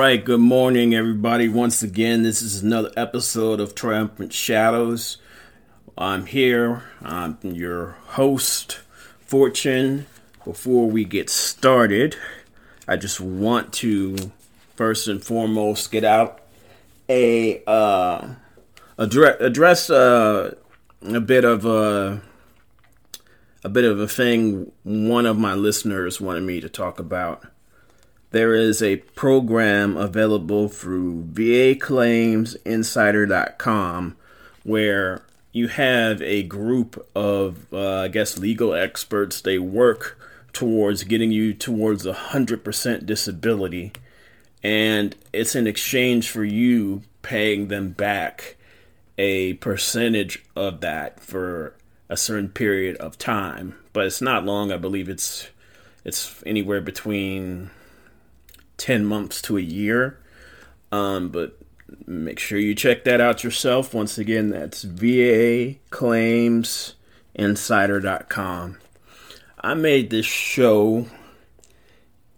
Right, good morning, everybody. Once again, this is another episode of Triumphant Shadows. I'm here, I'm your host, Fortune. Before we get started, I just want to first and foremost get out a uh, address, address uh, a bit of a a bit of a thing one of my listeners wanted me to talk about there is a program available through VAClaimsInsider.com where you have a group of, uh, I guess, legal experts. They work towards getting you towards 100% disability. And it's in exchange for you paying them back a percentage of that for a certain period of time. But it's not long. I believe it's it's anywhere between 10 months to a year. Um, but make sure you check that out yourself. Once again, that's VAClaimsInsider.com. I made this show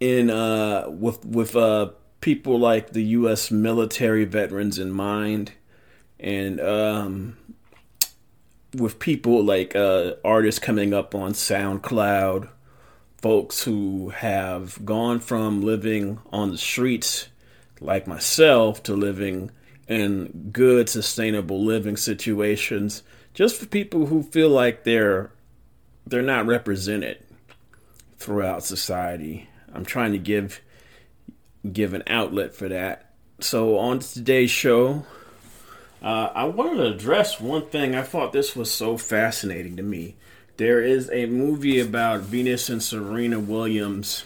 in uh, with with uh, people like the U.S. military veterans in mind, and um, with people like uh, artists coming up on SoundCloud folks who have gone from living on the streets like myself to living in good sustainable living situations just for people who feel like they're they're not represented throughout society. I'm trying to give give an outlet for that. So on today's show uh, i wanted to address one thing. I thought this was so fascinating to me there is a movie about Venus and Serena Williams'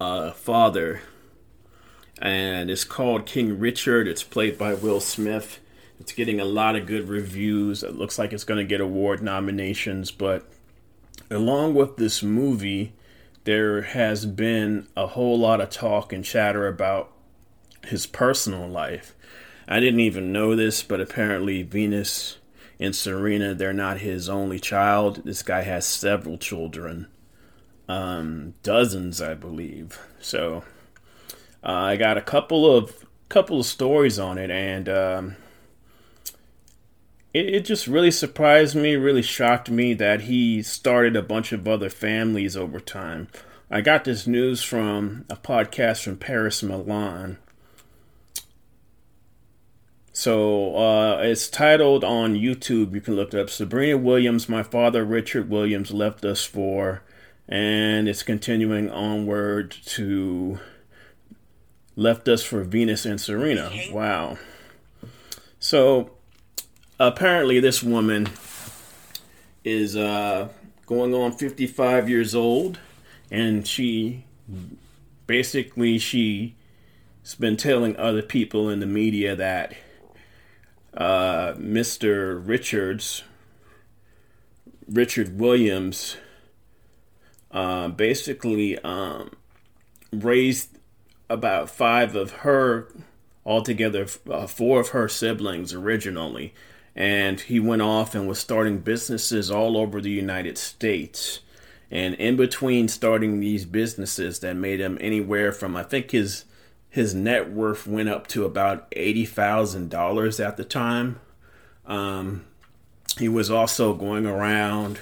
uh, father, and it's called King Richard. It's played by Will Smith. It's getting a lot of good reviews. It looks like it's going to get award nominations, but along with this movie, there has been a whole lot of talk and chatter about his personal life. I didn't even know this, but apparently Venus and Serena, they're not his only child. This guy has several children, um, dozens, I believe. So uh, I got a couple of couple of stories on it, and um, it, it just really surprised me, really shocked me that he started a bunch of other families over time. I got this news from a podcast from Paris Milan so uh, it's titled on YouTube. You can look it up. Sabrina Williams, my father Richard Williams left us for, and it's continuing onward to left us for Venus and Serena. Wow. So apparently, this woman is uh, going on 55 years old, and she basically she's been telling other people in the media that uh, Mr. Richards, Richard Williams, uh, basically um, raised about five of her, altogether uh, four of her siblings originally. And he went off and was starting businesses all over the United States. And in between starting these businesses that made him anywhere from, I think his his net worth went up to about eighty thousand dollars at the time. Um, he was also going around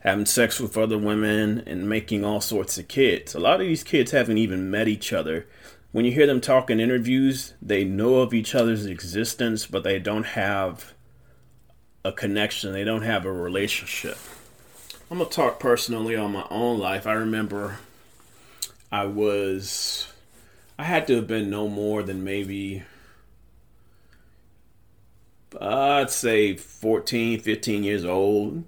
having sex with other women and making all sorts of kids. A lot of these kids haven't even met each other. When you hear them talk in interviews, they know of each other's existence, but they don't have a connection. They don't have a relationship. I'm gonna talk personally on my own life. I remember I was I had to have been no more than maybe I'd say 14, 15 years old.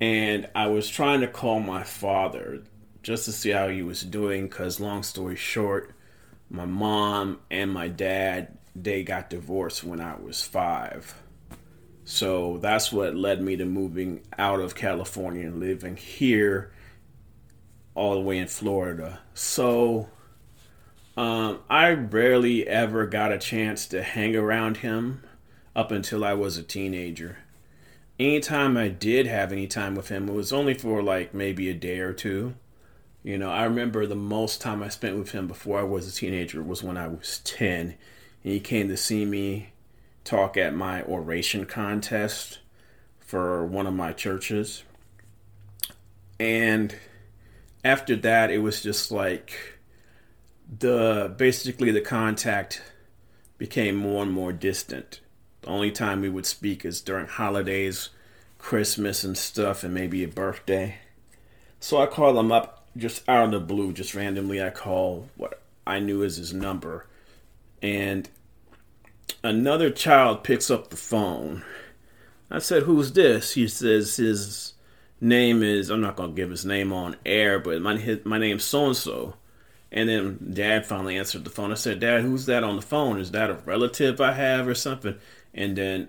And I was trying to call my father just to see how he was doing because long story short, my mom and my dad they got divorced when I was 5. So that's what led me to moving out of California and living here all the way in Florida. So um, I rarely ever got a chance to hang around him up until I was a teenager. Anytime I did have any time with him, it was only for like maybe a day or two. You know, I remember the most time I spent with him before I was a teenager was when I was 10. And he came to see me talk at my oration contest for one of my churches. And after that, it was just like the basically the contact became more and more distant. The only time we would speak is during holidays, Christmas and stuff, and maybe a birthday. So I call him up just out of the blue, just randomly, I call what I knew as his number. And another child picks up the phone. I said, Who's this? He says his name is, I'm not to give his name on air, but my, my name's so and so. And then dad finally answered the phone. I said, Dad, who's that on the phone? Is that a relative I have or something? And then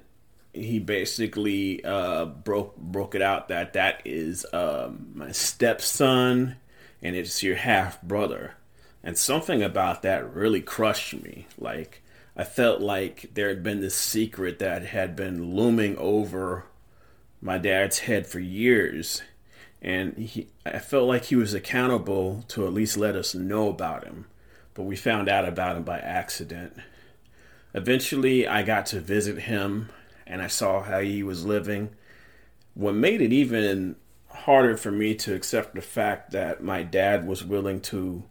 he basically uh, broke broke it out that that is um, my stepson and it's your half brother. And something about that really crushed me. Like, I felt like there had been this secret that had been looming over my dad's head for years. And he, I felt like he was accountable to at least let us know about him. But we found out about him by accident. Eventually, I got to visit him and I saw how he was living. What made it even harder for me to accept the fact that my dad was willing to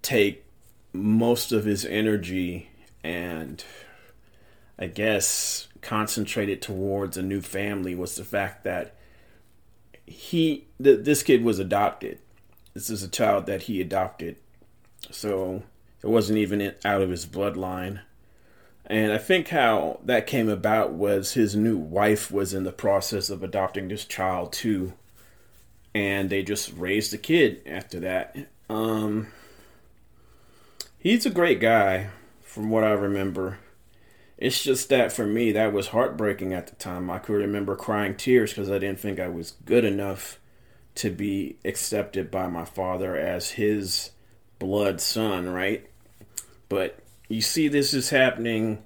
take most of his energy and I guess concentrate it towards a new family was the fact that he th- this kid was adopted. This is a child that he adopted. So it wasn't even out of his bloodline. And I think how that came about was his new wife was in the process of adopting this child too. And they just raised the kid after that. Um, he's a great guy, from what I remember. It's just that for me, that was heartbreaking at the time. I could remember crying tears because I didn't think I was good enough to be accepted by my father as his blood son, right? But you see this is happening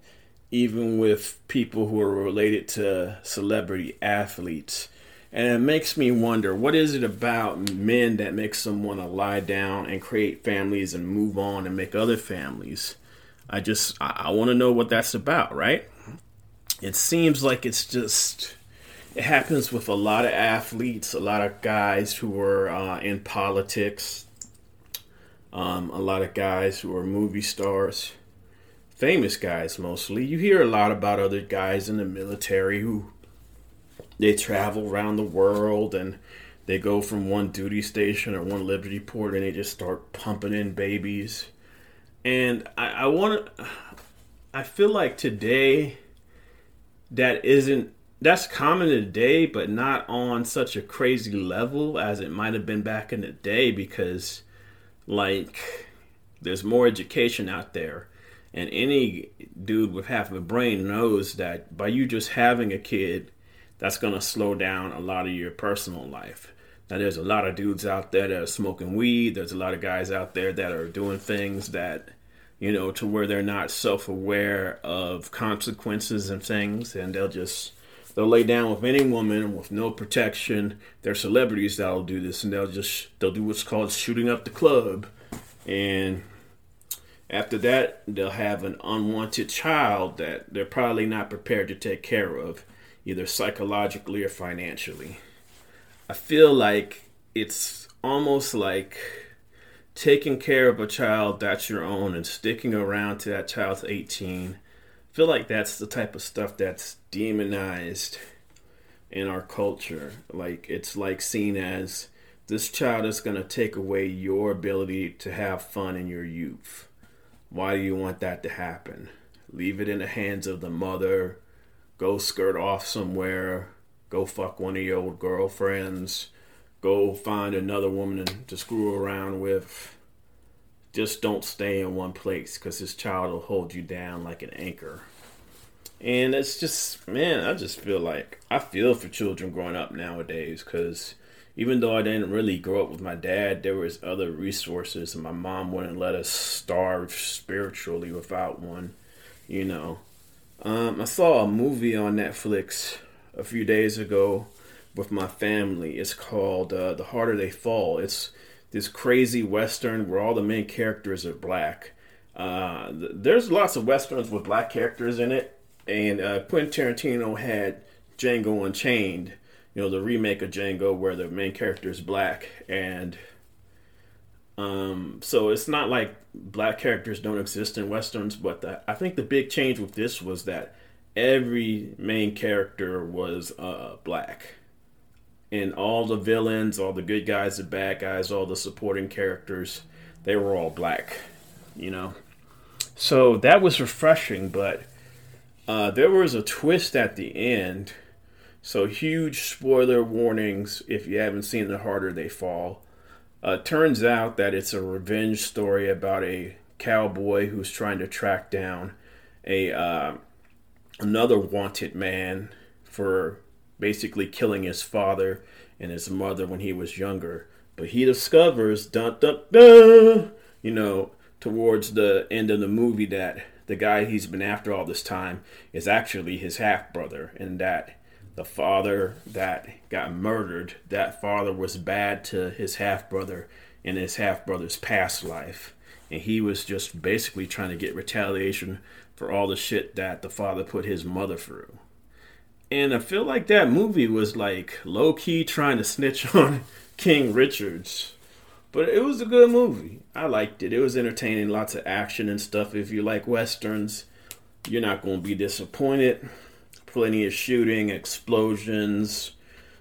even with people who are related to celebrity athletes. And it makes me wonder what is it about men that makes them want to lie down and create families and move on and make other families? I just, I, I want to know what that's about, right? It seems like it's just, it happens with a lot of athletes, a lot of guys who are uh, in politics, um, a lot of guys who are movie stars famous guys mostly. You hear a lot about other guys in the military who they travel around the world and they go from one duty station or one liberty port and they just start pumping in babies. And I, I want to, I feel like today that isn't, that's common today, but not on such a crazy level as it might have been back in the day because, like, there's more education out there and any dude with half a brain knows that by you just having a kid, that's going to slow down a lot of your personal life. Now, there's a lot of dudes out there that are smoking weed. There's a lot of guys out there that are doing things that, you know, to where they're not self aware of consequences and things. And they'll just, they'll lay down with any woman with no protection. They're celebrities that'll do this. And they'll just, they'll do what's called shooting up the club. And after that, they'll have an unwanted child that they're probably not prepared to take care of, either psychologically or financially. I feel like it's almost like taking care of a child that's your own and sticking around to that child's 18. I feel like that's the type of stuff that's demonized in our culture. Like it's like seen as this child is going to take away your ability to have fun in your youth. Why do you want that to happen? Leave it in the hands of the mother. Go skirt off somewhere. Go fuck one of your old girlfriends. Go find another woman to screw around with. Just don't stay in one place because this child will hold you down like an anchor. And it's just, man, I just feel like I feel for children growing up nowadays because even though I didn't really grow up with my dad, there was other resources, and my mom wouldn't let us starve spiritually without one. You know, um, I saw a movie on Netflix a few days ago with my family. It's called uh, "The Harder They Fall." It's this crazy western where all the main characters are black. Uh, th- there's lots of westerns with black characters in it, and uh, Quentin Tarantino had Django Unchained, you know, the remake of Django where the main character is black, and um, so it's not like black characters don't exist in westerns, but the, I think the big change with this was that every main character was uh, black. And all the villains, all the good guys, the bad guys, all the supporting characters, they were all black, you know. So that was refreshing, but uh, there was a twist at the end. So huge spoiler warnings if you haven't seen The Harder They Fall. Uh, turns out that it's a revenge story about a cowboy who's trying to track down a uh, another wanted man for basically killing his father and his mother when he was younger. But he discovers, dun dun dun, you know, towards the end of the movie that the guy he's been after all this time is actually his half brother, and that the father that got murdered, that father was bad to his half brother in his half brother's past life. And he was just basically trying to get retaliation for all the shit that the father put his mother through. And I feel like that movie was like low key trying to snitch on King Richards. But it was a good movie. I liked it. It was entertaining, lots of action and stuff. If you like westerns, you're not going to be disappointed plenty of shooting, explosions.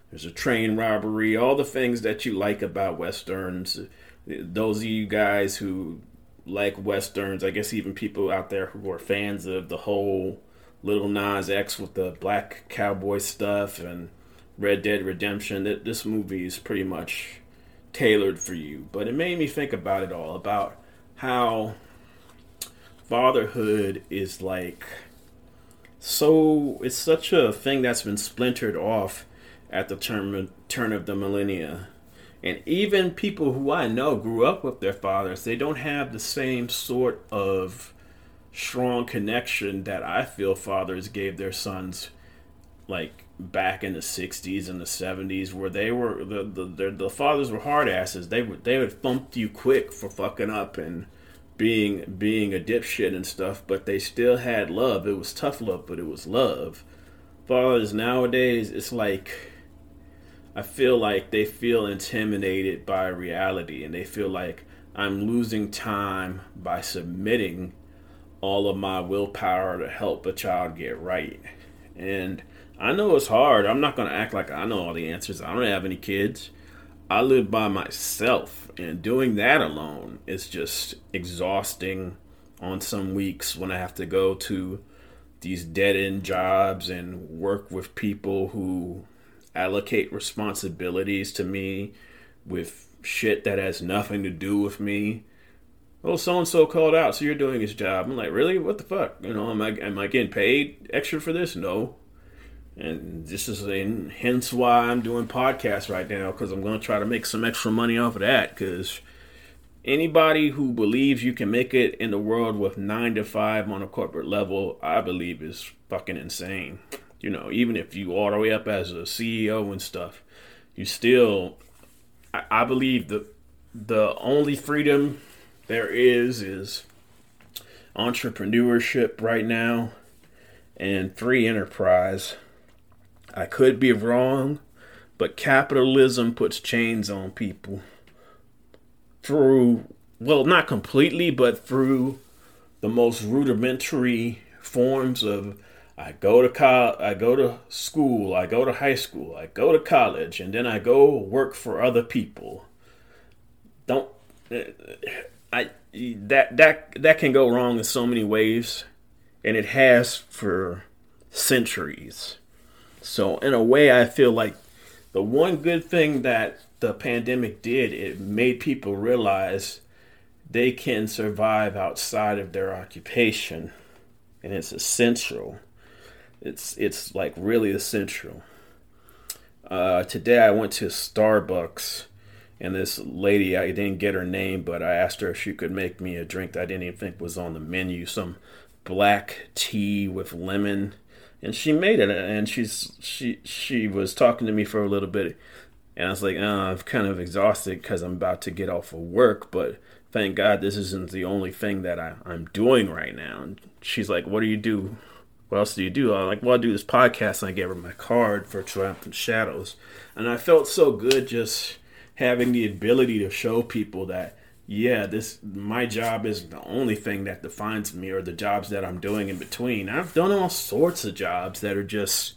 There's a train robbery, all the things that you like about westerns. Those of you guys who like westerns, I guess even people out there who are fans of the whole Lil Nas X with the black cowboy stuff and Red Dead Redemption, that this movie is pretty much tailored for you. But it made me think about it all about how fatherhood is like so it's such a thing that's been splintered off at the turn, turn of the millennia. And even people who I know grew up with their fathers, they don't have the same sort of strong connection that I feel fathers gave their sons, like back in the '60s and the '70s, where they were the the, the fathers were hard asses. They would they would thump you quick for fucking up and being being a dipshit and stuff, but they still had love. It was tough love, but it was love. Fathers nowadays, it's like I feel like they feel intimidated by reality and they feel like I'm losing time by submitting all of my willpower to help a child get right. And I know it's hard. I'm not going to act like I know all the answers. I don't have any kids. I live by myself, and doing that alone is just exhausting on some weeks when I have to go to these dead end jobs and work with people who allocate responsibilities to me with shit that has nothing to do with me. Oh, so and so called out, so you're doing his job. I'm like, really? What the fuck? You know, am I am I getting paid extra for this? No. And this is in, hence why I'm doing podcasts right now because I'm going to try to make some extra money off of that. Because anybody who believes you can make it in the world with nine to five on a corporate level, I believe is fucking insane. You know, even if you all the way up as a CEO and stuff, you still, I, I believe the the only freedom there is is entrepreneurship right now and free enterprise. I could be wrong, but capitalism puts chains on people through, well, not completely, but through the most rudimentary forms of I go to co- I go to school, I go to high school, I go to college, and then I go work for other people. Don't eh, I that that that can go wrong in so many ways, and it has for centuries. So in a way, I feel like the one good thing that the pandemic did, it made people realize they can survive outside of their occupation, and it's essential. It's it's like really essential. Uh, today I went to Starbucks, and this lady I didn't get her name, but I asked her if she could make me a drink that I didn't even think was on the menu, some black tea with lemon and she made it and she's she she was talking to me for a little bit And I was like, oh, I'm kind of exhausted because I'm about to get off of work, but thank God this isn't the only thing that I, I'm doing right now. And she's like, What do you do? What else do you do? I'm like, Well, I do this podcast. And I gave her my card for Triumphant Shadows. And I felt so good just having the ability to show people that yeah, this my job isn't the only thing that defines me or the jobs that I'm doing in between. I've done all sorts of jobs that are just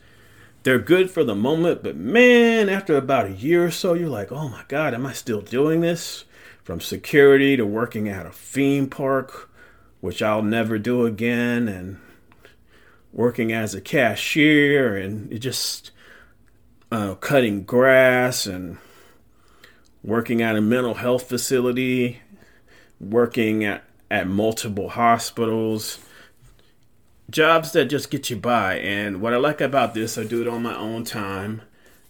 they're good for the moment, but man, after about a year or so, you're like, oh my God, am I still doing this? From security to working at a theme park, which I'll never do again, and working as a cashier, and just uh, cutting grass and working at a mental health facility, working at, at multiple hospitals, jobs that just get you by. And what I like about this, I do it on my own time.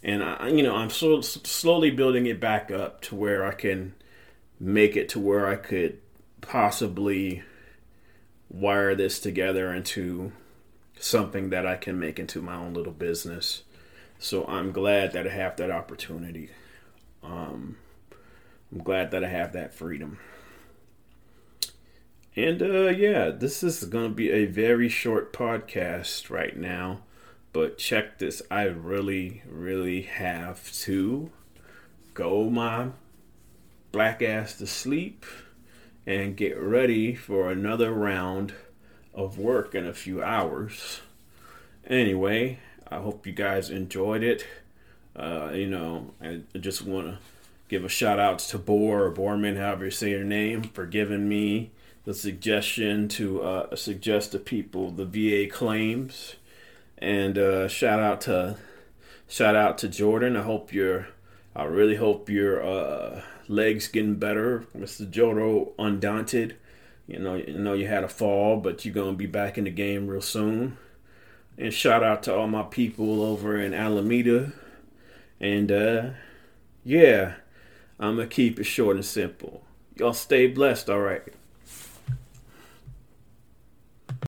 And I, you know, I'm so, slowly building it back up to where I can make it to where I could possibly wire this together into something that I can make into my own little business. So I'm glad that I have that opportunity. Um, I'm glad that I have that freedom. And uh, yeah, this is going to be a very short podcast right now. But check this I really, really have to go my black ass to sleep and get ready for another round of work in a few hours. Anyway, I hope you guys enjoyed it. Uh, you know, I just want to give a shout out to Boar or Borman, however you say your name, for giving me the suggestion to uh, suggest to people the VA claims. And uh, shout out to shout out to Jordan. I hope your I really hope your uh, legs getting better, Mr. Jodo Undaunted. You know, you know you had a fall, but you're gonna be back in the game real soon. And shout out to all my people over in Alameda. And uh, yeah, I'm gonna keep it short and simple. Y'all stay blessed, all right.